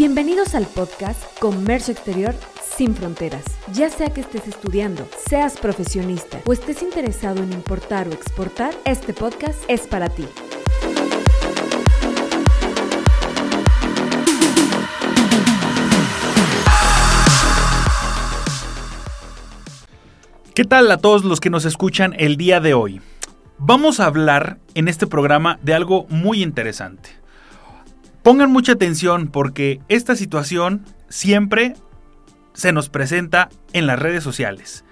Bienvenidos al podcast Comercio Exterior sin fronteras. Ya sea que estés estudiando, seas profesionista o estés interesado en importar o exportar, este podcast es para ti. ¿Qué tal a todos los que nos escuchan el día de hoy? Vamos a hablar en este programa de algo muy interesante. Pongan mucha atención porque esta situación siempre se nos presenta en las redes sociales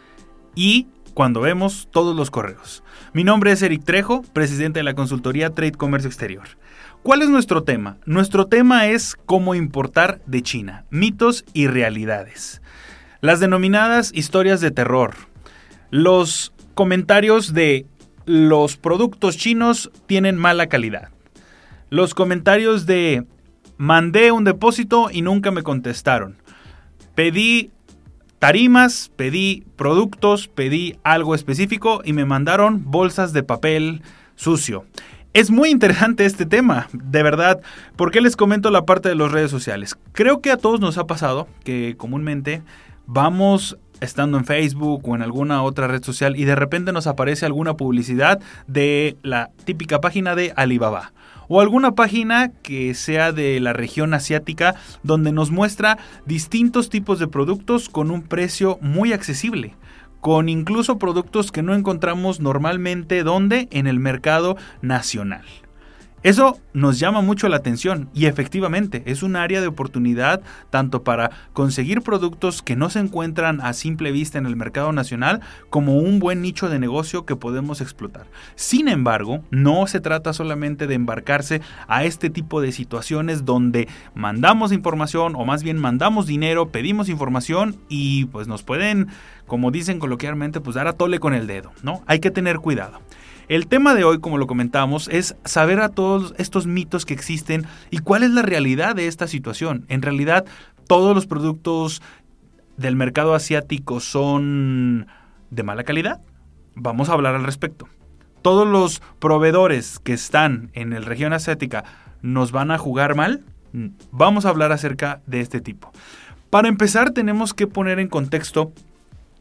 y cuando vemos todos los correos. Mi nombre es Eric Trejo, presidente de la consultoría Trade Comercio Exterior. ¿Cuál es nuestro tema? Nuestro tema es cómo importar de China, mitos y realidades. Las denominadas historias de terror, los comentarios de los productos chinos tienen mala calidad, los comentarios de mandé un depósito y nunca me contestaron. Pedí tarimas, pedí productos, pedí algo específico y me mandaron bolsas de papel sucio. Es muy interesante este tema, de verdad. ¿Por qué les comento la parte de las redes sociales? Creo que a todos nos ha pasado que comúnmente vamos estando en Facebook o en alguna otra red social y de repente nos aparece alguna publicidad de la típica página de Alibaba o alguna página que sea de la región asiática donde nos muestra distintos tipos de productos con un precio muy accesible con incluso productos que no encontramos normalmente donde en el mercado nacional. Eso nos llama mucho la atención y efectivamente es un área de oportunidad tanto para conseguir productos que no se encuentran a simple vista en el mercado nacional como un buen nicho de negocio que podemos explotar. Sin embargo, no se trata solamente de embarcarse a este tipo de situaciones donde mandamos información o más bien mandamos dinero, pedimos información y pues nos pueden, como dicen coloquialmente, pues dar a tole con el dedo, ¿no? Hay que tener cuidado. El tema de hoy, como lo comentamos, es saber a todos estos mitos que existen y cuál es la realidad de esta situación. En realidad, todos los productos del mercado asiático son de mala calidad. Vamos a hablar al respecto. Todos los proveedores que están en la región asiática nos van a jugar mal. Vamos a hablar acerca de este tipo. Para empezar, tenemos que poner en contexto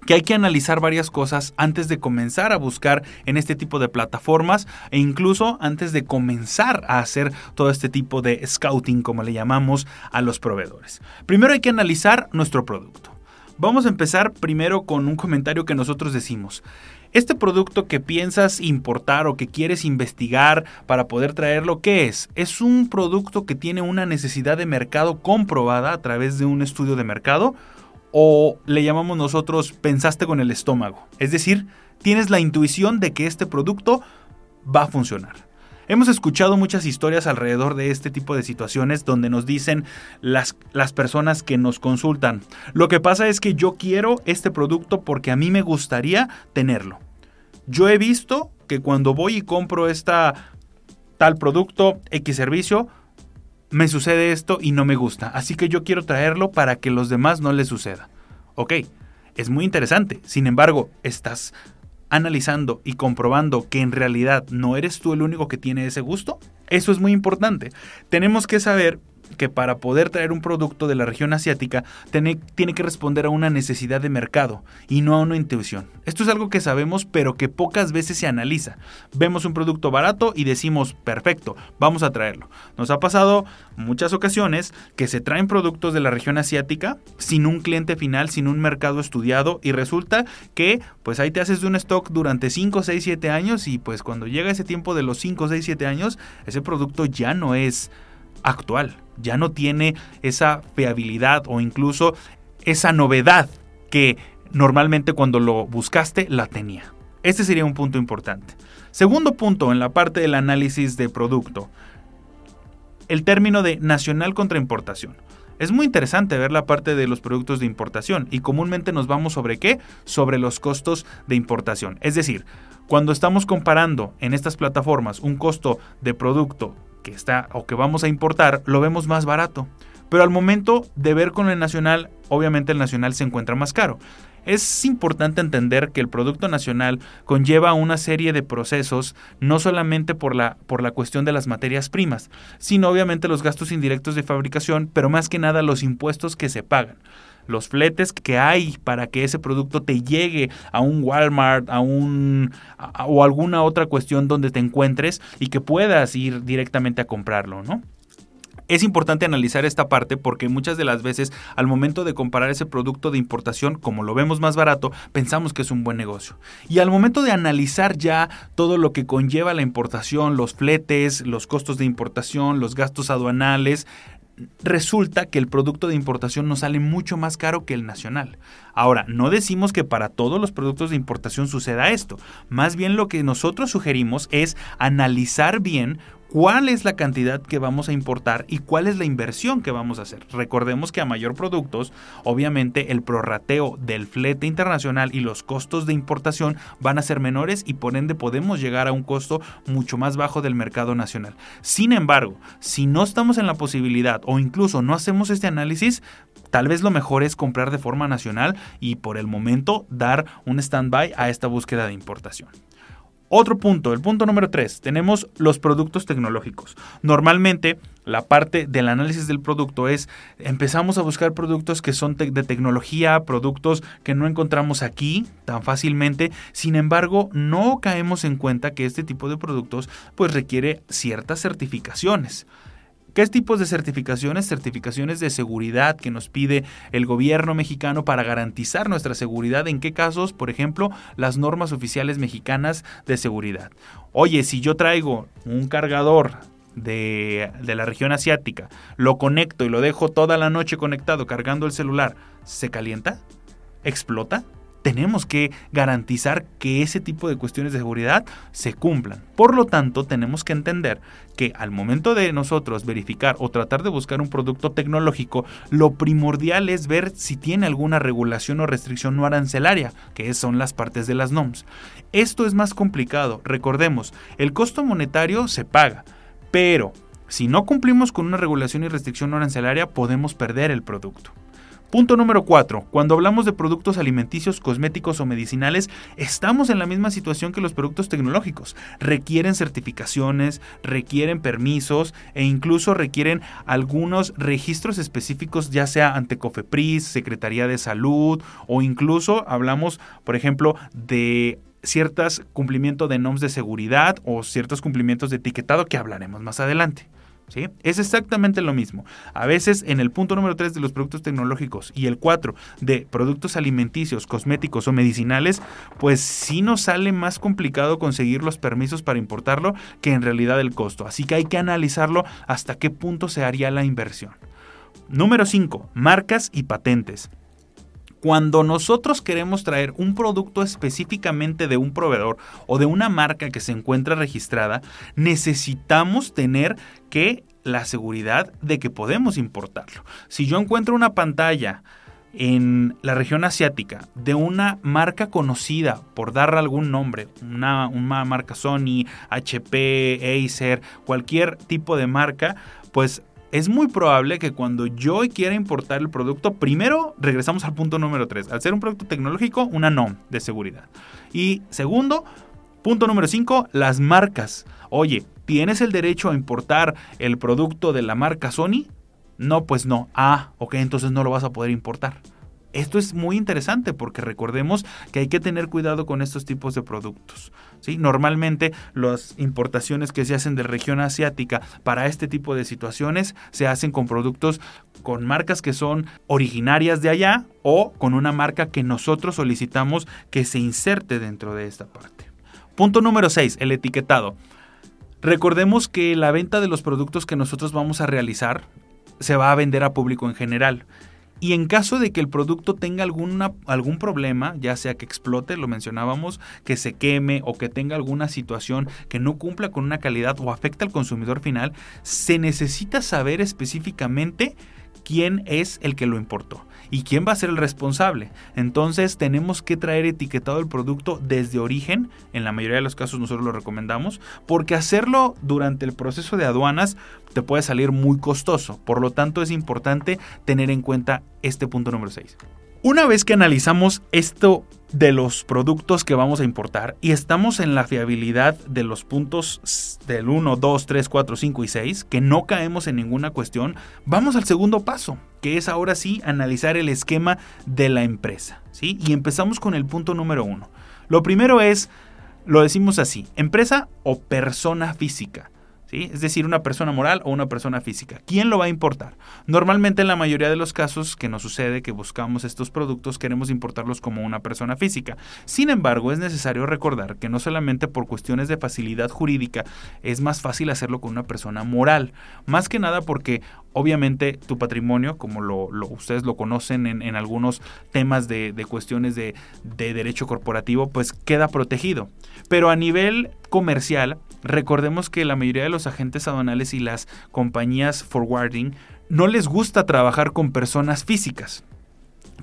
que hay que analizar varias cosas antes de comenzar a buscar en este tipo de plataformas e incluso antes de comenzar a hacer todo este tipo de scouting, como le llamamos, a los proveedores. Primero hay que analizar nuestro producto. Vamos a empezar primero con un comentario que nosotros decimos. Este producto que piensas importar o que quieres investigar para poder traerlo, ¿qué es? Es un producto que tiene una necesidad de mercado comprobada a través de un estudio de mercado o le llamamos nosotros pensaste con el estómago. Es decir, tienes la intuición de que este producto va a funcionar. Hemos escuchado muchas historias alrededor de este tipo de situaciones donde nos dicen las, las, personas que nos consultan, lo que pasa es que yo quiero este producto porque a mí me gustaría tenerlo. Yo he visto que cuando voy y compro esta tal producto, X servicio, me sucede esto y no me gusta, así que yo quiero traerlo para que los demás no les suceda. Ok, es muy interesante, sin embargo, estás analizando y comprobando que en realidad no eres tú el único que tiene ese gusto. Eso es muy importante. Tenemos que saber que para poder traer un producto de la región asiática tiene, tiene, que responder a una necesidad de mercado y no a una intuición. Esto es algo que sabemos pero que pocas veces se analiza. Vemos un producto barato y decimos, perfecto, vamos a traerlo. Nos ha pasado muchas ocasiones que se traen productos de la región asiática sin un cliente final, sin un mercado estudiado y resulta que pues ahí te haces de un stock durante 5, 6, 7 años y pues cuando llega ese tiempo de los 5, 6, 7 años, ese producto ya no es actual. Ya no tiene esa fiabilidad o incluso esa novedad que normalmente cuando lo buscaste la tenía. Este sería un punto importante. Segundo punto en la parte del análisis de producto. El término de nacional contra importación. Es muy interesante ver la parte de los productos de importación y comúnmente nos vamos sobre qué? Sobre los costos de importación. Es decir, cuando estamos comparando en estas plataformas un costo de producto que está o que vamos a importar, lo vemos más barato. Pero al momento de ver con el nacional, obviamente el nacional se encuentra más caro. Es importante entender que el producto nacional conlleva una serie de procesos, no solamente por la, por la cuestión de las materias primas, sino obviamente los gastos indirectos de fabricación, pero más que nada los impuestos que se pagan los fletes que hay para que ese producto te llegue a un Walmart, a un o alguna otra cuestión donde te encuentres y que puedas ir directamente a comprarlo, ¿no? Es importante analizar esta parte porque muchas de las veces al momento de comparar ese producto de importación, como lo vemos más barato, pensamos que es un buen negocio. Y al momento de analizar ya todo lo que conlleva la importación, los fletes, los costos de importación, los gastos aduanales, resulta que el producto de importación nos sale mucho más caro que el nacional. Ahora, no decimos que para todos los productos de importación suceda esto. Más bien lo que nosotros sugerimos es analizar bien cuál es la cantidad que vamos a importar y cuál es la inversión que vamos a hacer. Recordemos que a mayor productos, obviamente el prorrateo del flete internacional y los costos de importación van a ser menores y por ende podemos llegar a un costo mucho más bajo del mercado nacional. Sin embargo, si no estamos en la posibilidad o incluso no hacemos este análisis, tal vez lo mejor es comprar de forma nacional y por el momento dar un stand-by a esta búsqueda de importación. Otro punto, el punto número 3, tenemos los productos tecnológicos. Normalmente la parte del análisis del producto es, empezamos a buscar productos que son de tecnología, productos que no encontramos aquí tan fácilmente, sin embargo no caemos en cuenta que este tipo de productos pues requiere ciertas certificaciones. ¿Qué tipos de certificaciones? Certificaciones de seguridad que nos pide el gobierno mexicano para garantizar nuestra seguridad. ¿En qué casos? Por ejemplo, las normas oficiales mexicanas de seguridad. Oye, si yo traigo un cargador de, de, la región asiática, lo conecto y lo dejo toda la noche conectado cargando el celular, ¿se calienta? ¿Explota? Tenemos que garantizar que ese tipo de cuestiones de seguridad se cumplan. Por lo tanto, tenemos que entender que al momento de nosotros verificar o tratar de buscar un producto tecnológico, lo primordial es ver si tiene alguna regulación o restricción no arancelaria, que son las partes de las NOMS. Esto es más complicado. Recordemos, el costo monetario se paga, pero si no cumplimos con una regulación y restricción arancelaria, podemos perder el producto. Punto número 4. Cuando hablamos de productos alimenticios, cosméticos o medicinales, estamos en la misma situación que los productos tecnológicos. Requieren certificaciones, requieren permisos e incluso requieren algunos registros específicos, ya sea ante COFEPRIS, Secretaría de Salud o incluso hablamos, por ejemplo, de ciertos cumplimientos de normas de seguridad o ciertos cumplimientos de etiquetado que hablaremos más adelante. Es exactamente lo mismo. A veces en el punto número 3 de los productos tecnológicos y el 4 de productos alimenticios, cosméticos o medicinales, pues sí nos sale más complicado conseguir los permisos para importarlo que en realidad el costo. Así que hay que analizarlo hasta qué punto se haría la inversión. Número 5. Marcas y patentes. Cuando nosotros queremos traer un producto específicamente de un proveedor o de una marca que se encuentra registrada, necesitamos tener que la seguridad de que podemos importarlo. Si yo encuentro una pantalla en la región asiática de una marca conocida, por dar algún nombre, una, una, marca Sony, HP, Acer, cualquier tipo de marca, pues es muy probable que cuando yo quiera importar el producto, primero regresamos al punto número 3. Al ser un producto tecnológico, una NOM de seguridad. Y segundo, punto número 5, las marcas. Oye, ¿tienes el derecho a importar el producto de la marca Sony? No, pues no. Ah, ok, entonces no lo vas a poder importar. Esto es muy interesante porque recordemos que hay que tener cuidado con estos tipos de productos. ¿sí? Normalmente las importaciones que se hacen de región asiática para este tipo de situaciones se hacen con productos con marcas que son originarias de allá o con una marca que nosotros solicitamos que se inserte dentro de esta parte. Punto número 6, el etiquetado. Recordemos que la venta de los productos que nosotros vamos a realizar se va a vender a público en general. Y en caso de que el producto tenga alguna, algún problema, ya sea que explote, lo mencionábamos, que se queme o que tenga alguna situación que no cumpla con una calidad o afecta al consumidor final, se necesita saber específicamente quién es el que lo importó y quién va a ser el responsable. Entonces tenemos que traer etiquetado el producto desde origen, en la mayoría de los casos nosotros lo recomendamos, porque hacerlo durante el proceso de aduanas te puede salir muy costoso. Por lo tanto es importante tener en cuenta este punto número 6. Una vez que analizamos esto de los productos que vamos a importar y estamos en la fiabilidad de los puntos del 1, 2, 3, 4, 5 y 6, que no caemos en ninguna cuestión, vamos al segundo paso, que es ahora sí analizar el esquema de la empresa. ¿sí? Y empezamos con el punto número 1. Lo primero es, lo decimos así, empresa o persona física. Es decir, una persona moral o una persona física. ¿Quién lo va a importar? Normalmente en la mayoría de los casos que nos sucede que buscamos estos productos queremos importarlos como una persona física. Sin embargo, es necesario recordar que no solamente por cuestiones de facilidad jurídica es más fácil hacerlo con una persona moral. Más que nada porque obviamente tu patrimonio, como lo, ustedes lo conocen en, algunos temas de, cuestiones de, de derecho corporativo, pues queda protegido. Pero a nivel comercial, recordemos que la mayoría de los agentes aduanales y las compañías forwarding no les gusta trabajar con personas físicas.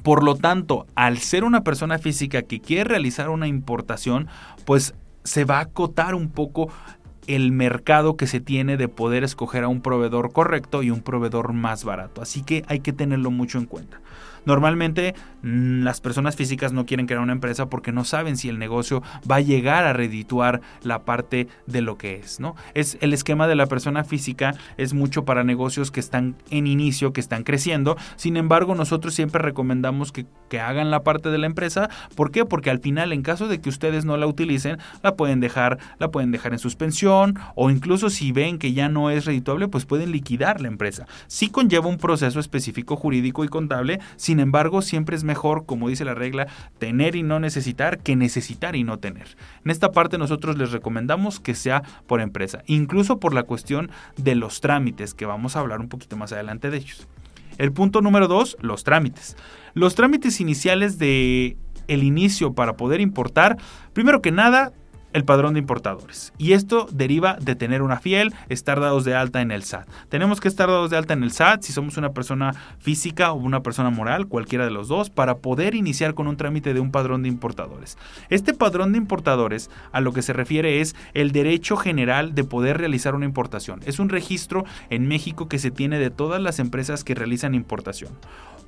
Por lo tanto, al ser una persona física que quiere realizar una importación, pues se va a acotar un poco el mercado que se tiene de poder escoger a un proveedor correcto y un proveedor más barato. Así que hay que tenerlo mucho en cuenta. Normalmente mm, las personas físicas no quieren crear una empresa porque no saben si el negocio va a llegar a redituar la parte de lo que es, ¿no? Es el esquema de la persona física es mucho para negocios que están en inicio, que están creciendo. Sin embargo, nosotros siempre recomendamos que, que hagan la parte de la empresa. ¿Por qué? Porque al final, en caso de que ustedes no la utilicen, la pueden dejar, la pueden dejar en suspensión o incluso si ven que ya no es redituable, pues pueden liquidar la empresa. Sí conlleva un proceso específico jurídico y contable, sin embargo, siempre es mejor, como dice la regla, tener y no necesitar que necesitar y no tener. En esta parte nosotros les recomendamos que sea por empresa, incluso por la cuestión de los trámites, que vamos a hablar un poquito más adelante de ellos. El punto número dos, los trámites. Los trámites iniciales de el inicio para poder importar, primero que nada, el padrón de importadores. Y esto deriva de tener una fiel, estar dados de alta en el SAT. Tenemos que estar dados de alta en el SAT si somos una persona física o una persona moral, cualquiera de los dos, para poder iniciar con un trámite de un padrón de importadores. Este padrón de importadores a lo que se refiere es el derecho general de poder realizar una importación. Es un registro en México que se tiene de todas las empresas que realizan importación.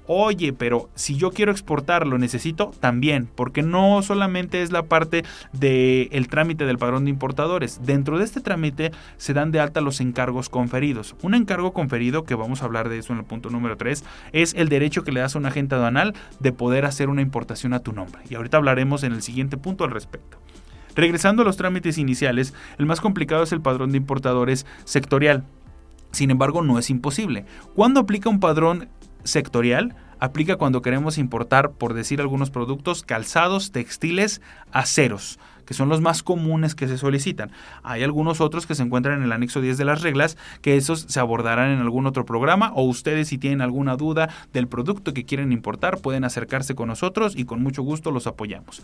Oye, pero si yo quiero exportar, lo necesito también, porque no solamente es la parte del trámite del padrón de importadores. Dentro de este trámite se dan de alta los encargos conferidos. Un encargo conferido, que vamos a hablar de eso en el punto número 3, es el derecho que le das a un agente aduanal de poder hacer una importación a tu nombre. Y ahorita hablaremos en el siguiente punto al respecto. Regresando a los trámites iniciales, el más complicado es el padrón de importadores sectorial. Sin embargo, no es imposible. ¿Cuándo aplica un padrón sectorial aplica cuando queremos importar, por decir algunos productos, calzados, textiles, aceros, que son los más comunes que se solicitan. Hay algunos otros que se encuentran en el anexo 10 de las reglas, que esos se abordarán en algún otro programa, o ustedes si tienen alguna duda del producto que quieren importar, pueden acercarse con nosotros y con mucho gusto los apoyamos.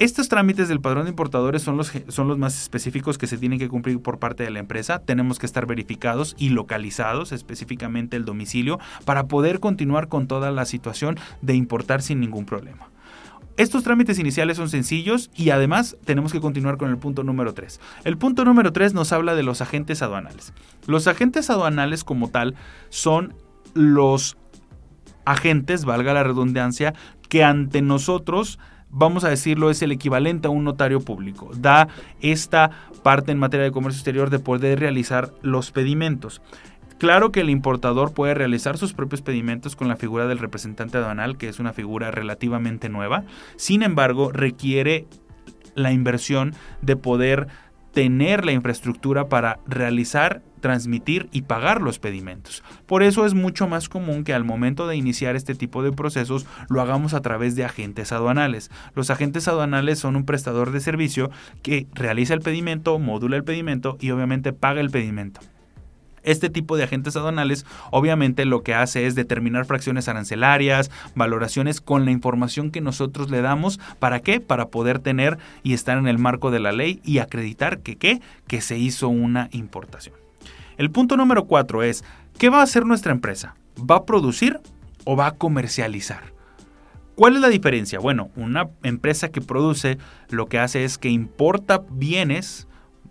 Estos trámites del padrón de importadores son los, son los más específicos que se tienen que cumplir por parte de la empresa. Tenemos que estar verificados y localizados, específicamente el domicilio, para poder continuar con toda la situación de importar sin ningún problema. Estos trámites iniciales son sencillos y además tenemos que continuar con el punto número 3. El punto número 3 nos habla de los agentes aduanales. Los agentes aduanales como tal son los agentes, valga la redundancia, que ante nosotros vamos a decirlo, es el equivalente a un notario público. Da esta parte en materia de comercio exterior de poder realizar los pedimentos. Claro que el importador puede realizar sus propios pedimentos con la figura del representante aduanal, que es una figura relativamente nueva. Sin embargo, requiere la inversión de poder tener la infraestructura para realizar, transmitir y pagar los pedimentos. Por eso es mucho más común que al momento de iniciar este tipo de procesos lo hagamos a través de agentes aduanales. Los agentes aduanales son un prestador de servicio que realiza el pedimento, modula el pedimento y obviamente paga el pedimento. Este tipo de agentes aduanales obviamente lo que hace es determinar fracciones arancelarias, valoraciones con la información que nosotros le damos. ¿Para qué? Para poder tener y estar en el marco de la ley y acreditar que qué? Que se hizo una importación. El punto número cuatro es, ¿qué va a hacer nuestra empresa? ¿Va a producir o va a comercializar? ¿Cuál es la diferencia? Bueno, una empresa que produce lo que hace es que importa bienes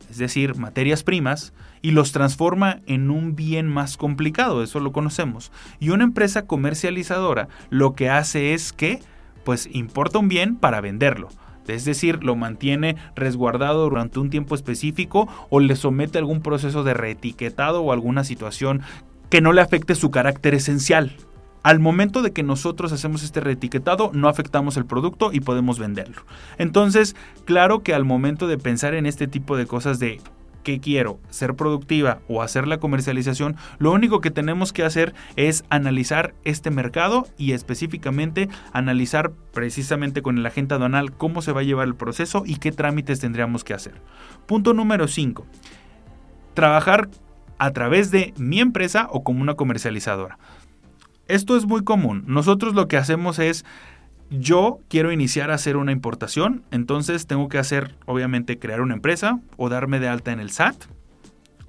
es decir, materias primas, y los transforma en un bien más complicado, eso lo conocemos. Y una empresa comercializadora lo que hace es que, pues, importa un bien para venderlo. Es decir, lo mantiene resguardado durante un tiempo específico o le somete a algún proceso de reetiquetado o alguna situación que no le afecte su carácter esencial. Al momento de que nosotros hacemos este reetiquetado, no afectamos el producto y podemos venderlo. Entonces, claro que al momento de pensar en este tipo de cosas de quiero, ser productiva o hacer la comercialización, lo único que tenemos que hacer es analizar este mercado y específicamente analizar precisamente con el agente aduanal cómo se va a llevar el proceso y qué trámites tendríamos que hacer. Punto número 5. Trabajar a través de mi empresa o como una comercializadora. Esto es muy común. Nosotros lo que hacemos es, yo quiero iniciar a hacer una importación, entonces tengo que hacer, obviamente, crear una empresa o darme de alta en el SAT.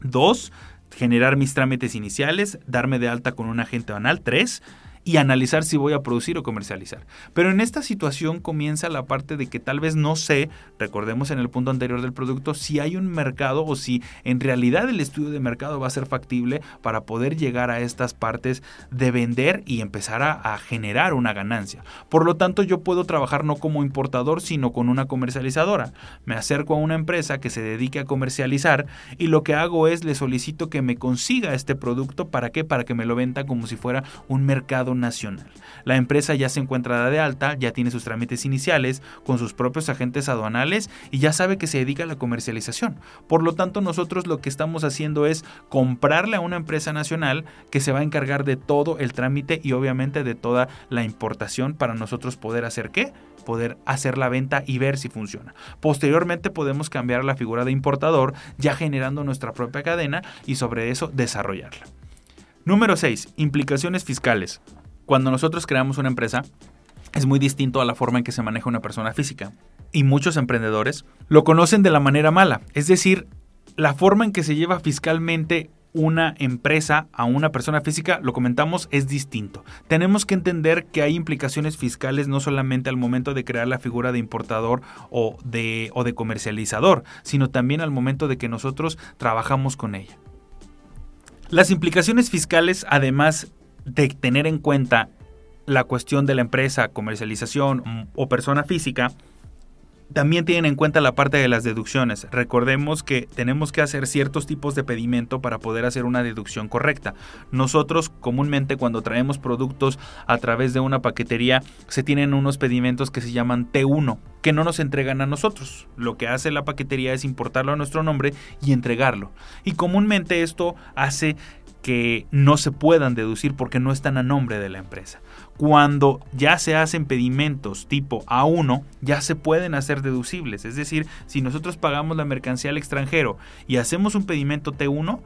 Dos, generar mis trámites iniciales, darme de alta con un agente banal. Tres, y analizar si voy a producir o comercializar. Pero en esta situación comienza la parte de que tal vez no sé, recordemos en el punto anterior del producto, si hay un mercado o si en realidad el estudio de mercado va a ser factible para poder llegar a estas partes de vender y empezar a, generar una ganancia. Por lo tanto, yo puedo trabajar no como importador, sino con una comercializadora. Me acerco a una empresa que se dedique a comercializar y lo que hago es le solicito que me consiga este producto. ¿Para qué? Para que me lo venda como si fuera un mercado nacional. La empresa ya se encuentra de alta, ya tiene sus trámites iniciales con sus propios agentes aduanales y ya sabe que se dedica a la comercialización. Por lo tanto, nosotros lo que estamos haciendo es comprarle a una empresa nacional que se va a encargar de todo el trámite y obviamente de toda la importación para nosotros poder hacer qué? poder hacer la venta y ver si funciona. Posteriormente podemos cambiar la figura de importador ya generando nuestra propia cadena y sobre eso desarrollarla. Número 6. Implicaciones fiscales. Cuando nosotros creamos una empresa, es muy distinto a la forma en que se maneja una persona física. Y muchos emprendedores lo conocen de la manera mala, es decir, la forma en que se lleva fiscalmente una empresa a una persona física, lo comentamos, es distinto. Tenemos que entender que hay implicaciones fiscales no solamente al momento de crear la figura de importador o de, o de comercializador, sino también al momento de que nosotros trabajamos con ella. Las implicaciones fiscales, además de tener en cuenta la cuestión de la empresa, comercialización o persona física, también tienen en cuenta la parte de las deducciones. Recordemos que tenemos que hacer ciertos tipos de pedimento para poder hacer una deducción correcta. Nosotros comúnmente cuando traemos productos a través de una paquetería se tienen unos pedimentos que se llaman T1 que no nos entregan a nosotros. Lo que hace la paquetería es importarlo a nuestro nombre y entregarlo. Y comúnmente esto hace que no se puedan deducir porque no están a nombre de la empresa. Cuando ya se hacen pedimentos tipo A1, ya se pueden hacer deducibles. Es decir, si nosotros pagamos la mercancía al extranjero y hacemos un pedimento T1,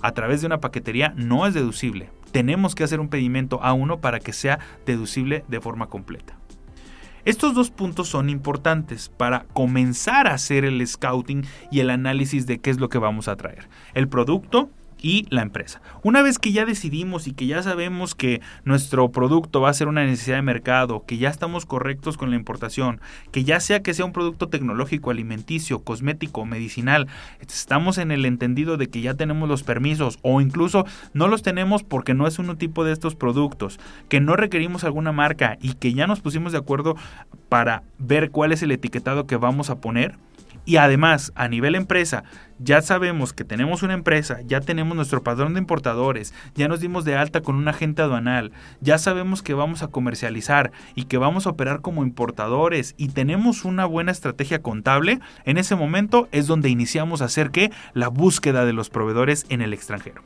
a través de una paquetería no es deducible. Tenemos que hacer un pedimento A1 para que sea deducible de forma completa. Estos dos puntos son importantes para comenzar a hacer el scouting y el análisis de qué es lo que vamos a traer. El producto y la empresa. Una vez que ya decidimos y que ya sabemos que nuestro producto va a ser una necesidad de mercado, que ya estamos correctos con la importación, que ya sea que sea un producto tecnológico, alimenticio, cosmético, medicinal, estamos en el entendido de que ya tenemos los permisos o incluso no los tenemos porque no es un tipo de estos productos, que no requerimos alguna marca y que ya nos pusimos de acuerdo para ver cuál es el etiquetado que vamos a poner, y además, a nivel empresa, ya sabemos que tenemos una empresa, ya tenemos nuestro padrón de importadores, ya nos dimos de alta con un agente aduanal, ya sabemos que vamos a comercializar y que vamos a operar como importadores y tenemos una buena estrategia contable, en ese momento es donde iniciamos a hacer que la búsqueda de los proveedores en el extranjero.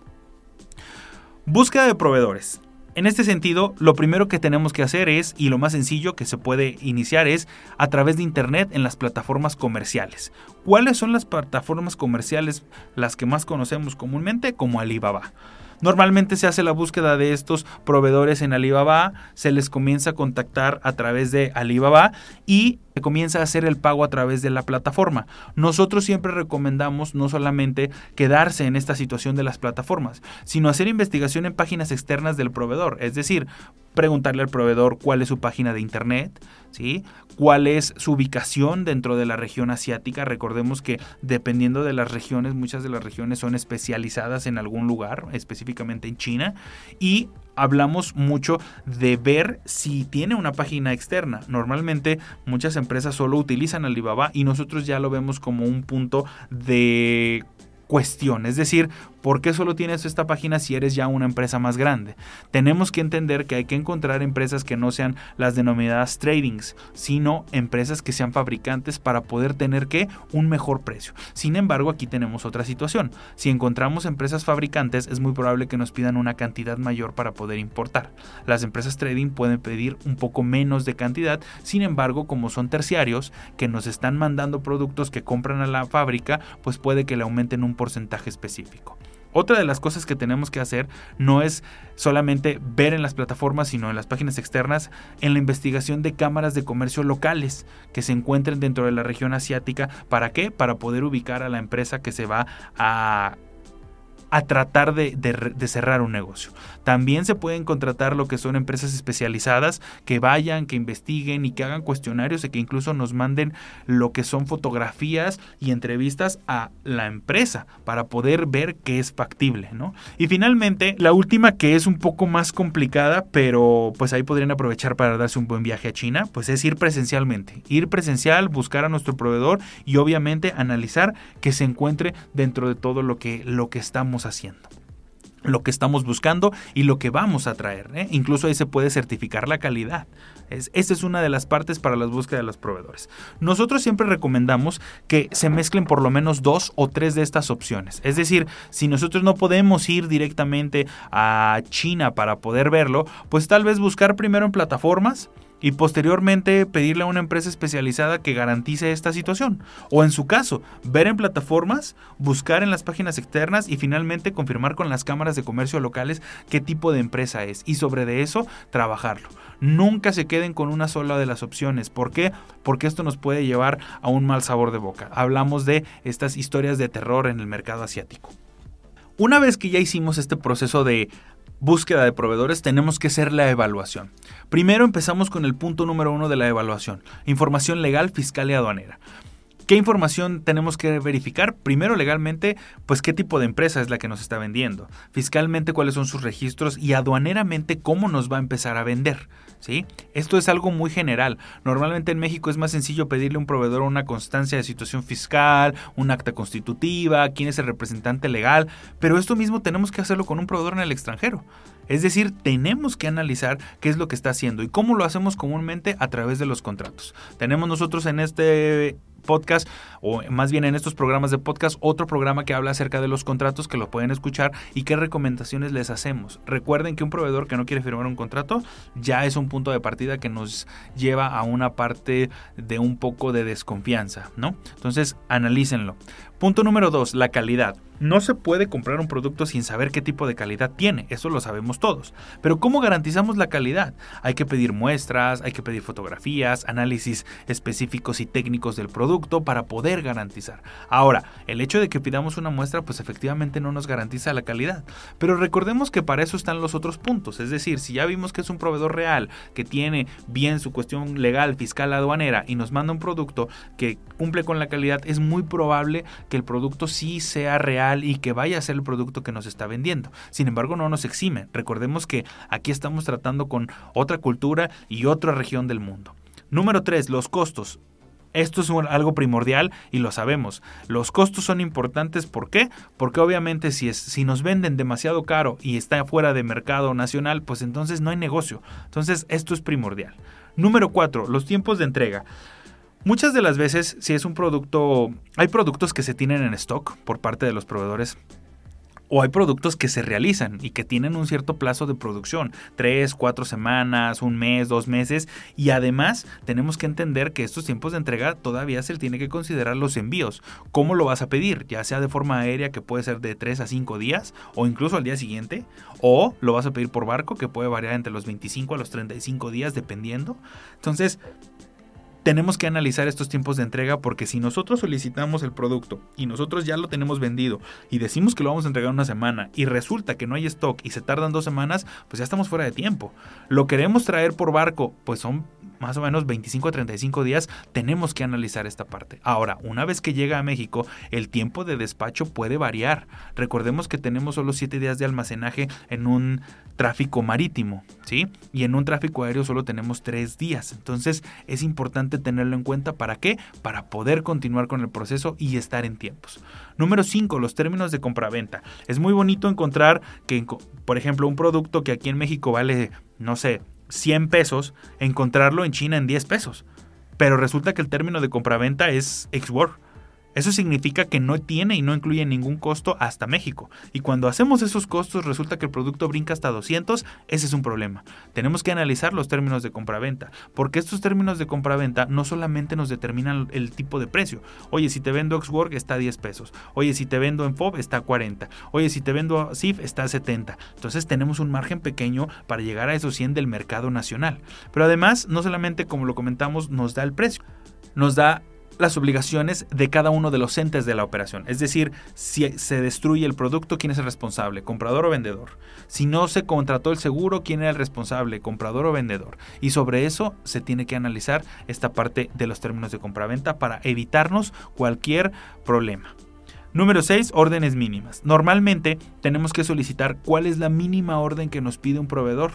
Búsqueda de proveedores. En este sentido, lo primero que tenemos que hacer es, y lo más sencillo que se puede iniciar es a través de Internet en las plataformas comerciales. ¿Cuáles son las plataformas comerciales las que más conocemos comúnmente? Como Alibaba. Normalmente se hace la búsqueda de estos proveedores en Alibaba, se les comienza a contactar a través de Alibaba y comienza a hacer el pago a través de la plataforma. Nosotros siempre recomendamos no solamente quedarse en esta situación de las plataformas, sino hacer investigación en páginas externas del proveedor, es decir, preguntarle al proveedor cuál es su página de internet, ¿sí? cuál es su ubicación dentro de la región asiática. Recordemos que dependiendo de las regiones, muchas de las regiones son especializadas en algún lugar, específicamente en China, y hablamos mucho de ver si tiene una página externa. Normalmente muchas empresas solo utilizan Alibaba y nosotros ya lo vemos como un punto de cuestión, es decir, ¿Por qué solo tienes esta página si eres ya una empresa más grande? Tenemos que entender que hay que encontrar empresas que no sean las denominadas tradings, sino empresas que sean fabricantes para poder tener que un mejor precio. Sin embargo, aquí tenemos otra situación. Si encontramos empresas fabricantes, es muy probable que nos pidan una cantidad mayor para poder importar. Las empresas trading pueden pedir un poco menos de cantidad, sin embargo, como son terciarios que nos están mandando productos que compran a la fábrica, pues puede que le aumenten un porcentaje específico. Otra de las cosas que tenemos que hacer no es solamente ver en las plataformas, sino en las páginas externas, en la investigación de cámaras de comercio locales que se encuentren dentro de la región asiática. ¿Para qué? Para poder ubicar a la empresa que se va a a tratar de, cerrar un negocio. También se pueden contratar lo que son empresas especializadas que vayan, que investiguen y que hagan cuestionarios y que incluso nos manden lo que son fotografías y entrevistas a la empresa para poder ver qué es factible, ¿no? Y finalmente, la última que es un poco más complicada, pero pues ahí podrían aprovechar para darse un buen viaje a China, pues es ir presencialmente. Ir presencial, buscar a nuestro proveedor y obviamente analizar que se encuentre dentro de todo lo que, lo que estamos haciendo lo que estamos buscando y lo que vamos a traer. ¿eh? Incluso ahí se puede certificar la calidad. Es, es una de las partes para las búsquedas de los proveedores. Nosotros siempre recomendamos que se mezclen por lo menos dos o tres de estas opciones. Es decir, si nosotros no podemos ir directamente a China para poder verlo, pues tal vez buscar primero en plataformas y posteriormente pedirle a una empresa especializada que garantice esta situación. O en su caso, ver en plataformas, buscar en las páginas externas y finalmente confirmar con las cámaras de comercio locales qué tipo de empresa es y sobre de eso trabajarlo. Nunca se queden con una sola de las opciones. ¿Por qué? Porque esto nos puede llevar a un mal sabor de boca. Hablamos de estas historias de terror en el mercado asiático. Una vez que ya hicimos este proceso de búsqueda de proveedores tenemos que hacer la evaluación. Primero empezamos con el punto número uno de la evaluación, información legal, fiscal y aduanera. ¿Qué información tenemos que verificar? Primero, legalmente, pues qué tipo de empresa es la que nos está vendiendo. Fiscalmente, cuáles son sus registros y aduaneramente, cómo nos va a empezar a vender. ¿Sí? Esto es algo muy general. Normalmente en México es más sencillo pedirle a un proveedor una constancia de situación fiscal, un acta constitutiva, quién es el representante legal, pero esto mismo tenemos que hacerlo con un proveedor en el extranjero. Es decir, tenemos que analizar qué es lo que está haciendo y cómo lo hacemos comúnmente a través de los contratos. Tenemos nosotros en este podcast o más bien en estos programas de podcast otro programa que habla acerca de los contratos que lo pueden escuchar y qué recomendaciones les hacemos. Recuerden que un proveedor que no quiere firmar un contrato ya es un punto de partida que nos lleva a una parte de un poco de desconfianza, ¿no? Entonces, analícenlo. Punto número dos, la calidad. No se puede comprar un producto sin saber qué tipo de calidad tiene, eso lo sabemos todos. Pero ¿cómo garantizamos la calidad? Hay que pedir muestras, hay que pedir fotografías, análisis específicos y técnicos del producto para poder garantizar. Ahora, el hecho de que pidamos una muestra pues efectivamente no nos garantiza la calidad. Pero recordemos que para eso están los otros puntos, es decir, si ya vimos que es un proveedor real, que tiene bien su cuestión legal, fiscal, aduanera y nos manda un producto que cumple con la calidad, es muy probable que el producto sí sea real y que vaya a ser el producto que nos está vendiendo. Sin embargo, no nos exime. Recordemos que aquí estamos tratando con otra cultura y otra región del mundo. Número 3. Los costos. Esto es algo primordial y lo sabemos. Los costos son importantes. ¿Por qué? Porque obviamente si, es, si nos venden demasiado caro y está fuera de mercado nacional, pues entonces no hay negocio. Entonces esto es primordial. Número 4. Los tiempos de entrega. Muchas de las veces, si es un producto, hay productos que se tienen en stock por parte de los proveedores o hay productos que se realizan y que tienen un cierto plazo de producción, tres, cuatro semanas, un mes, dos meses, y además tenemos que entender que estos tiempos de entrega todavía se tiene que considerar los envíos. ¿Cómo lo vas a pedir? Ya sea de forma aérea, que puede ser de tres a cinco días, o incluso al día siguiente, o lo vas a pedir por barco, que puede variar entre los 25 a los 35 días, dependiendo. Entonces, tenemos que analizar estos tiempos de entrega porque si nosotros solicitamos el producto y nosotros ya lo tenemos vendido y decimos que lo vamos a entregar una semana y resulta que no hay stock y se tardan dos semanas, pues ya estamos fuera de tiempo. Lo queremos traer por barco, pues son más o menos 25 a 35 días, tenemos que analizar esta parte. Ahora, una vez que llega a México, el tiempo de despacho puede variar. Recordemos que tenemos solo 7 días de almacenaje en un tráfico marítimo, ¿sí? Y en un tráfico aéreo solo tenemos 3 días. Entonces, es importante tenerlo en cuenta. ¿Para qué? Para poder continuar con el proceso y estar en tiempos. Número 5, los términos de compraventa. Es muy bonito encontrar que, por ejemplo, un producto que aquí en México vale, no sé, 100 pesos, encontrarlo en China en 10 pesos. Pero resulta que el término de compraventa es ex-work. Eso significa que no tiene y no incluye ningún costo hasta México. Y cuando hacemos esos costos resulta que el producto brinca hasta 200, ese es un problema. Tenemos que analizar los términos de compraventa, porque estos términos de compraventa no solamente nos determinan el tipo de precio. Oye, si te vendo Xwork está a 10 pesos. Oye, si te vendo en FOB está a 40. Oye, si te vendo SIF está a 70. Entonces tenemos un margen pequeño para llegar a esos 100 del mercado nacional. Pero además, no solamente como lo comentamos, nos da el precio nos da las obligaciones de cada uno de los entes de la operación. Es decir, si se destruye el producto, ¿quién es el responsable? ¿Comprador o vendedor? Si no se contrató el seguro, ¿quién era el responsable? ¿Comprador o vendedor? Y sobre eso se tiene que analizar esta parte de los términos de compraventa para evitarnos cualquier problema. Número 6. Órdenes mínimas. Normalmente tenemos que solicitar cuál es la mínima orden que nos pide un proveedor.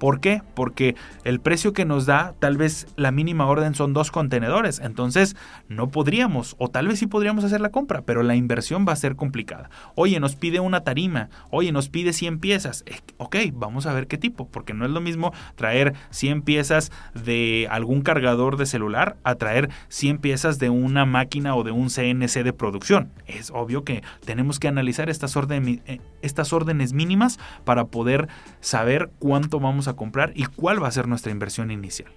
¿Por qué? Porque el precio que nos da, tal vez la mínima orden son dos contenedores. Entonces, no podríamos, o tal vez sí podríamos hacer la compra, pero la inversión va a ser complicada. Oye, nos pide una tarima. Oye, nos pide 100 piezas. Eh, ok, vamos a ver qué tipo, porque no es lo mismo traer 100 piezas de algún cargador de celular a traer 100 piezas de una máquina o de un CNC de producción. Es obvio que tenemos que analizar estas, eh, estas órdenes mínimas para poder saber cuánto vamos a comprar y cuál va a ser nuestra inversión inicial.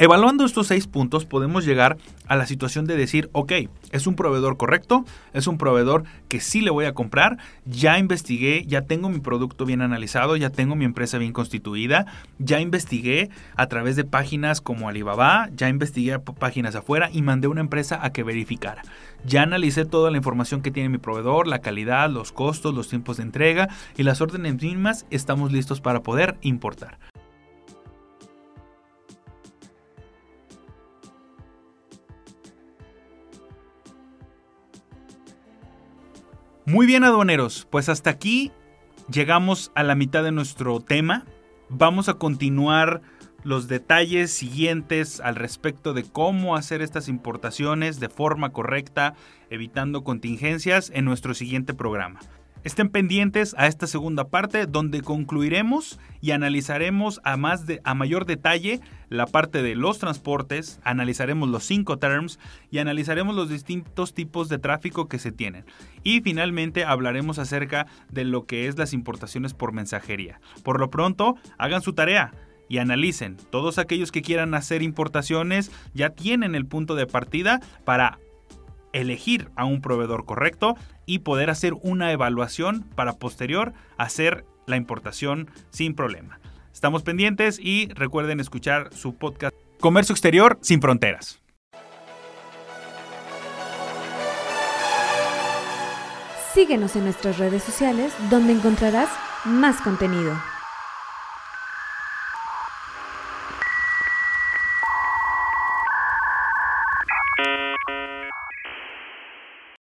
Evaluando estos seis puntos podemos llegar a la situación de decir, ok, es un proveedor correcto, es un proveedor que sí le voy a comprar, ya investigué, ya tengo mi producto bien analizado, ya tengo mi empresa bien constituida, ya investigué a través de páginas como Alibaba, ya investigué páginas afuera y mandé una empresa a que verificara. Ya analicé toda la información que tiene mi proveedor, la calidad, los costos, los tiempos de entrega y las órdenes mínimas, estamos listos para poder importar. Muy bien, aduaneros, pues hasta aquí llegamos a la mitad de nuestro tema. Vamos a continuar los detalles siguientes al respecto de cómo hacer estas importaciones de forma correcta, evitando contingencias en nuestro siguiente programa. Estén pendientes a esta segunda parte donde concluiremos y analizaremos a, más a mayor detalle la parte de los transportes, analizaremos los cinco terms y analizaremos los distintos tipos de tráfico que se tienen. Y finalmente hablaremos acerca de lo que es las importaciones por mensajería. Por lo pronto, hagan su tarea y analicen. Todos aquellos que quieran hacer importaciones ya tienen el punto de partida para elegir a un proveedor correcto y poder hacer una evaluación para posterior hacer la importación sin problema. Estamos pendientes y recuerden escuchar su podcast Comercio Exterior sin Fronteras. Síguenos en nuestras redes sociales donde encontrarás más contenido.